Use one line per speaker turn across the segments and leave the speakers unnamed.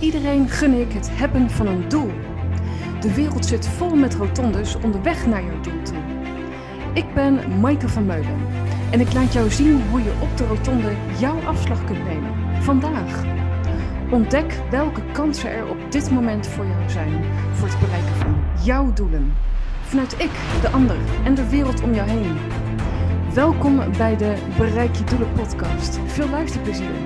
Iedereen gun ik het hebben van een doel. De wereld zit vol met rotondes onderweg naar jouw doel toe. Ik ben Maaike van Meulen en ik laat jou zien hoe je op de rotonde jouw afslag kunt nemen. Vandaag. Ontdek welke kansen er op dit moment voor jou zijn voor het bereiken van jouw doelen. Vanuit ik, de ander en de wereld om jou heen. Welkom bij de Bereik je Doelen podcast. Veel luisterplezier.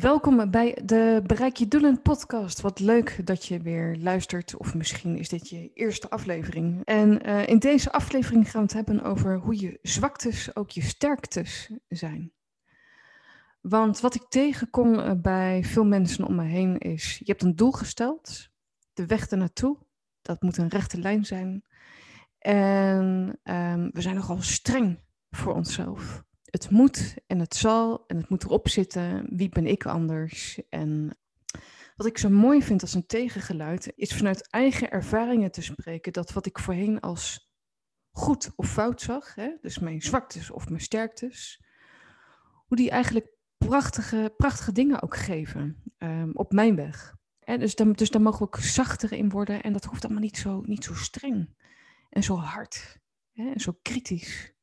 Welkom bij de Bereik je Doelen podcast. Wat leuk dat je weer luistert, of misschien is dit je eerste aflevering. En uh, in deze aflevering gaan we het hebben over hoe je zwaktes ook je sterktes zijn. Want wat ik tegenkom uh, bij veel mensen om me heen is: je hebt een doel gesteld, de weg ernaartoe, dat moet een rechte lijn zijn. En um, we zijn nogal streng voor onszelf het moet en het zal en het moet erop zitten. Wie ben ik anders? En wat ik zo mooi vind als een tegengeluid, is vanuit eigen ervaringen te spreken dat wat ik voorheen als goed of fout zag, hè, dus mijn zwaktes of mijn sterktes, hoe die eigenlijk prachtige, prachtige dingen ook geven um, op mijn weg. En dus, dan, dus daar mogen we ook zachter in worden en dat hoeft allemaal niet zo, niet zo streng en zo hard hè, en zo kritisch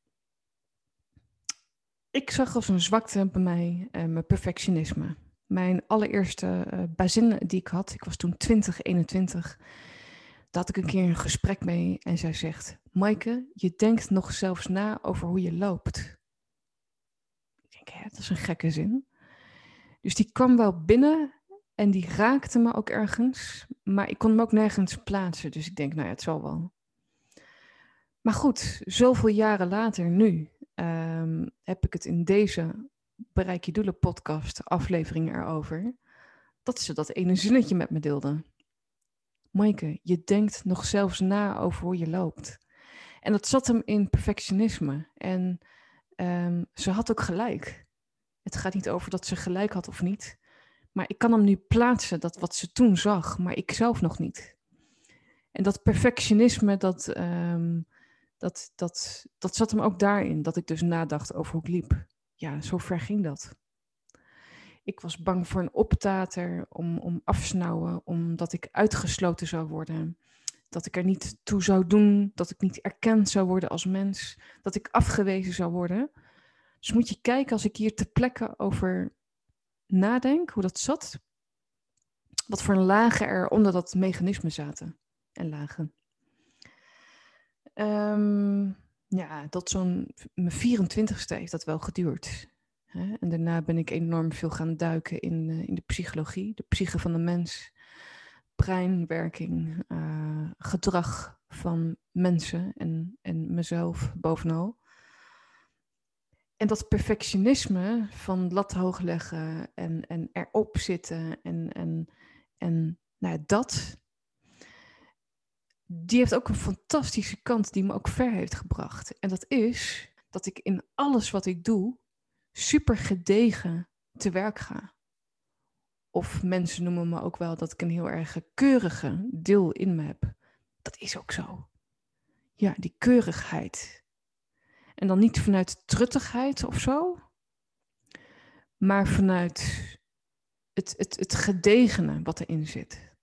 ik zag als een zwakte bij mij uh, mijn perfectionisme. Mijn allereerste uh, bazin die ik had, ik was toen 20, 21, daar had ik een keer een gesprek mee en zij zegt, Maaike, je denkt nog zelfs na over hoe je loopt. Ik denk, hè, dat is een gekke zin. Dus die kwam wel binnen en die raakte me ook ergens, maar ik kon hem ook nergens plaatsen. Dus ik denk, nou ja, het zal wel. Maar goed, zoveel jaren later nu, um, heb ik het in deze Bereik je Doelen podcast aflevering erover. Dat ze dat ene zinnetje met me deelde. Maaike, je denkt nog zelfs na over hoe je loopt. En dat zat hem in perfectionisme. En um, ze had ook gelijk. Het gaat niet over dat ze gelijk had of niet. Maar ik kan hem nu plaatsen, dat wat ze toen zag, maar ik zelf nog niet. En dat perfectionisme, dat, um, dat, dat, dat zat hem ook daarin, dat ik dus nadacht over hoe ik liep. Ja, zo ver ging dat. Ik was bang voor een optater, om, om afsnauwen, omdat ik uitgesloten zou worden. Dat ik er niet toe zou doen, dat ik niet erkend zou worden als mens, dat ik afgewezen zou worden. Dus moet je kijken als ik hier ter plekke over nadenk, hoe dat zat, wat voor lagen er onder dat mechanisme zaten en lagen. Um, ja, tot zo'n mijn 24ste heeft dat wel geduurd. Hè? En daarna ben ik enorm veel gaan duiken in, uh, in de psychologie, de psyche van de mens, breinwerking, uh, gedrag van mensen en, en mezelf bovenal. En dat perfectionisme van lat hoog leggen en, en erop zitten en, en, en nou, dat, die heeft ook een fantastische kant die me ook ver heeft gebracht. En dat is dat ik in alles wat ik doe super gedegen te werk ga. Of mensen noemen me ook wel dat ik een heel erg keurige deel in me heb. Dat is ook zo. Ja, die keurigheid. En dan niet vanuit truttigheid of zo, maar vanuit het, het, het gedegene wat erin zit.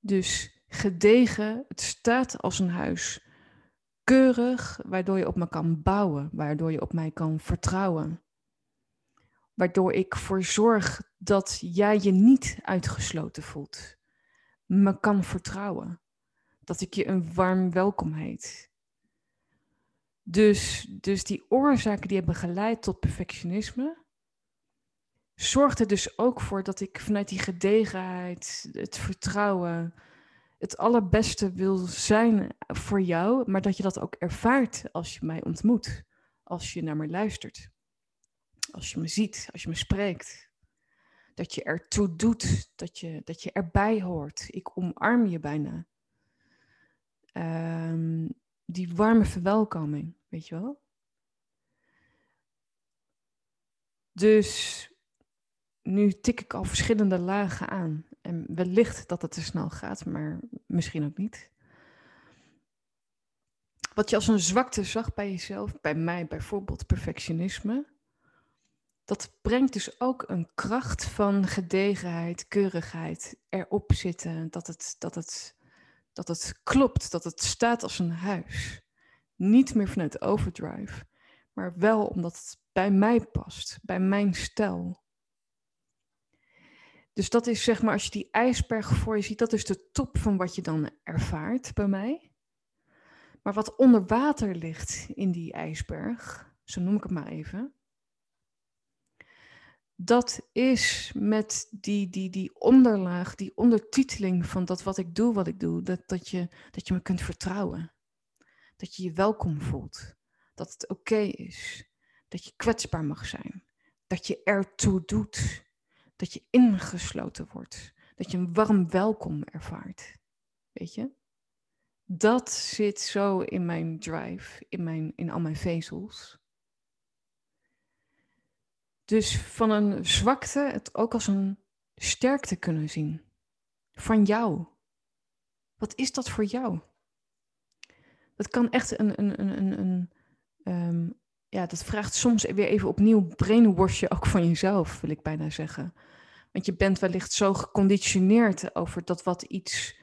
Dus gedegen, het staat als een huis. Keurig, waardoor je op me kan bouwen, waardoor je op mij kan vertrouwen. Waardoor ik voor zorg dat jij je niet uitgesloten voelt. Me kan vertrouwen. Dat ik je een warm welkom heet. Dus, dus die oorzaken die hebben geleid tot perfectionisme, zorgt er dus ook voor dat ik vanuit die gedegenheid, het vertrouwen, het allerbeste wil zijn voor jou, maar dat je dat ook ervaart als je mij ontmoet, als je naar me luistert, als je me ziet, als je me spreekt. Dat je ertoe doet, dat je, dat je erbij hoort. Ik omarm je bijna. Um, die warme verwelkoming, weet je wel? Dus nu tik ik al verschillende lagen aan. En wellicht dat het te snel gaat, maar misschien ook niet. wat je als een zwakte zag bij jezelf, bij mij bijvoorbeeld perfectionisme, dat brengt dus ook een kracht van gedegenheid, keurigheid, erop zitten, dat het, dat het, dat het klopt, dat het staat als een huis. Niet meer vanuit overdrive, maar wel omdat het bij mij past, bij mijn stijl. Dus dat is zeg maar, als je die ijsberg voor je ziet, dat is de top van wat je dan ervaart bij mij. Maar wat onder water ligt in die ijsberg, zo noem ik het maar even, dat is met die, die, die onderlaag, die ondertiteling van dat wat ik doe, wat ik doe, dat, dat, je, dat je me kunt vertrouwen. Dat je je welkom voelt. Dat het oké is. Dat je kwetsbaar mag zijn. Dat je ertoe doet. Dat je ingesloten wordt. Dat je een warm welkom ervaart. Weet je? Dat zit zo in mijn drive, in, mijn, in al mijn vezels. Dus van een zwakte het ook als een sterkte kunnen zien. Van jou. Wat is dat voor jou? Dat kan echt een. een, een, een, een ehm, ja, dat vraagt soms weer even opnieuw brainwashen ook van jezelf, wil ik bijna zeggen. Want je bent wellicht zo geconditioneerd over dat wat iets,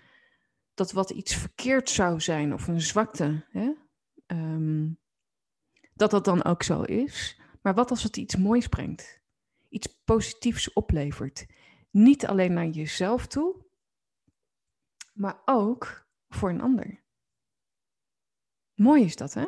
dat wat iets verkeerd zou zijn of een zwakte. Hè? Ehm, dat dat dan ook zo is. Maar wat als het iets moois brengt? Iets positiefs oplevert. Niet alleen naar jezelf toe, maar ook voor een ander. Mooi is dat, hè?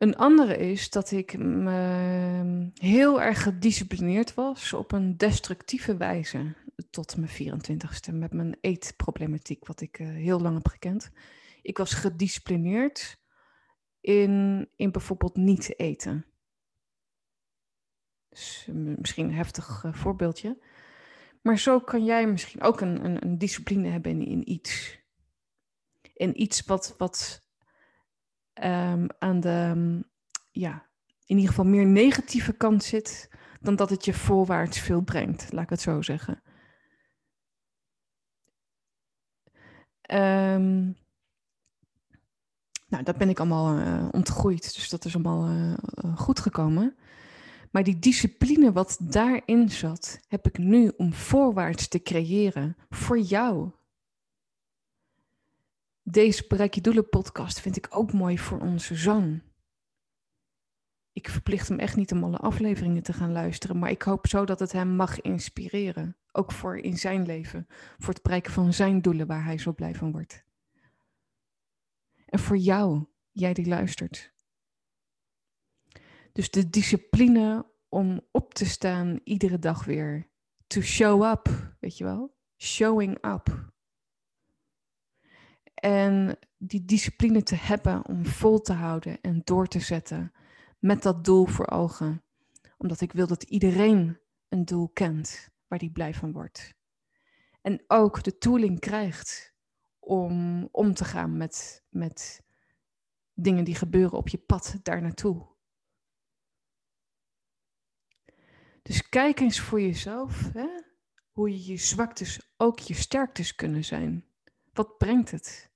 Een andere is dat ik me heel erg gedisciplineerd was op een destructieve wijze tot mijn 24ste met mijn eetproblematiek, wat ik uh, heel lang heb gekend. Ik was gedisciplineerd in, in bijvoorbeeld niet eten. Dus, eh, misschien een heftig uh, voorbeeldje. Maar zo kan jij misschien ook een, een, een discipline hebben in, in, iets. In iets wat, wat um, aan de, um, ja, in ieder geval meer negatieve kant zit dan dat het je voorwaarts veel brengt, laat ik het zo zeggen. Um, nou, dat ben ik allemaal uh, ontgroeid, dus dat is allemaal uh, goed gekomen. Maar die discipline wat daarin zat, heb ik nu om voorwaarts te creëren voor jou. Deze Bereik je Doelen podcast vind ik ook mooi voor onze zoon. Ik verplicht hem echt niet om alle afleveringen te gaan luisteren, maar ik hoop zo dat het hem mag inspireren. Ook voor in zijn leven, voor het bereiken van zijn doelen waar hij zo blij van wordt. En voor jou, jij die luistert. Dus de discipline om op te staan iedere dag weer. To show up, weet je wel? Showing up. En die discipline te hebben om vol te houden en door te zetten met dat doel voor ogen. Omdat ik wil dat iedereen een doel kent waar die blij van wordt. En ook de tooling krijgt om om te gaan met, met dingen die gebeuren op je pad daar naartoe. Dus kijk eens voor jezelf hè, hoe je je zwaktes ook je sterktes kunnen zijn. Wat brengt het?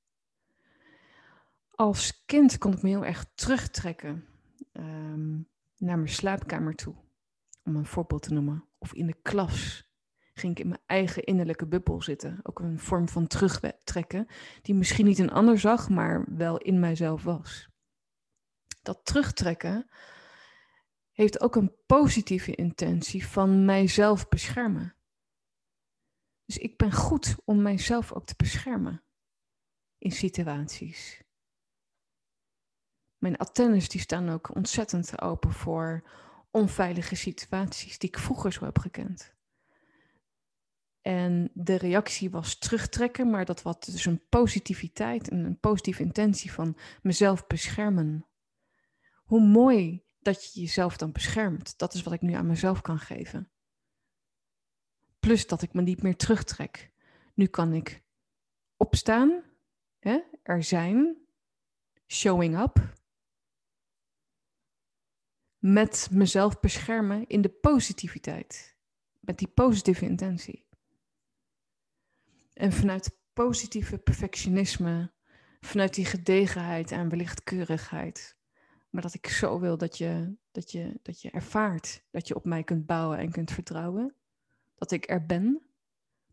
Als kind kon ik me heel erg terugtrekken um, naar mijn slaapkamer toe, om een voorbeeld te noemen, of in de klas ging ik in mijn eigen innerlijke bubbel zitten. Ook een vorm van terugtrekken, die misschien niet een ander zag, maar wel in mijzelf was. Dat terugtrekken heeft ook een positieve intentie van mijzelf beschermen. Dus ik ben goed om mijzelf ook te beschermen in situaties. Mijn antennes die staan ook ontzettend open voor onveilige situaties die ik vroeger zo heb gekend. En de reactie was terugtrekken, maar dat was dus een positiviteit en een positieve intentie van mezelf beschermen. Hoe mooi dat je jezelf dan beschermt. Dat is wat ik nu aan mezelf kan geven. Plus dat ik me niet meer terugtrek. Nu kan ik opstaan, hè, er zijn, showing up. Met mezelf beschermen in de positiviteit. Met die positieve intentie. En vanuit positieve perfectionisme, vanuit die gedegenheid en wellicht keurigheid. Maar dat ik zo wil dat je, dat, je, dat je ervaart dat je op mij kunt bouwen en kunt vertrouwen. Dat ik er ben.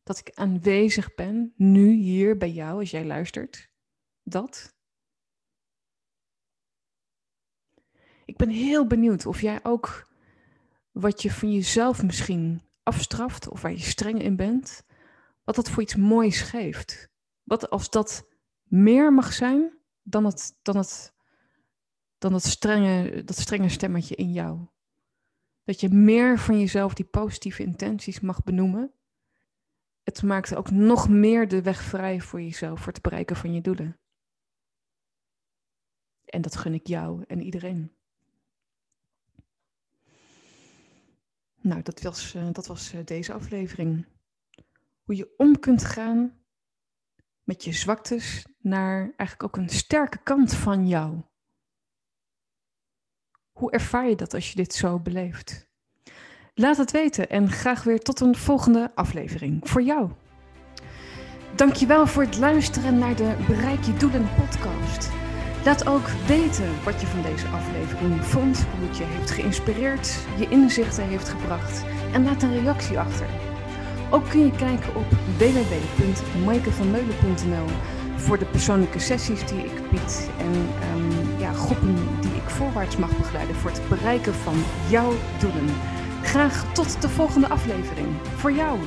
Dat ik aanwezig ben, nu hier bij jou als jij luistert. Dat. Ik ben heel benieuwd of jij ook wat je van jezelf misschien afstraft of waar je streng in bent, wat dat voor iets moois geeft. Wat als dat meer mag zijn dan het, dan het, dan het strenge, dat strenge stemmetje in jou. Dat je meer van jezelf die positieve intenties mag benoemen. Het maakt ook nog meer de weg vrij voor jezelf voor het bereiken van je doelen. En dat gun ik jou en iedereen. Nou, dat was, uh, dat was uh, deze aflevering. Hoe je om kunt gaan met je zwaktes naar eigenlijk ook een sterke kant van jou. Hoe ervaar je dat als je dit zo beleeft? Laat het weten en graag weer tot een volgende aflevering voor jou. Dankjewel voor het luisteren naar de Bereik je Doelen podcast. Laat ook weten wat je van deze aflevering vond, hoe het je heeft geïnspireerd, je inzichten heeft gebracht en laat een reactie achter. Ook kun je kijken op www.maikevanmeulen.nl voor de persoonlijke sessies die ik bied en um, ja, groepen die ik voorwaarts mag begeleiden voor het bereiken van jouw doelen. Graag tot de volgende aflevering. Voor jou.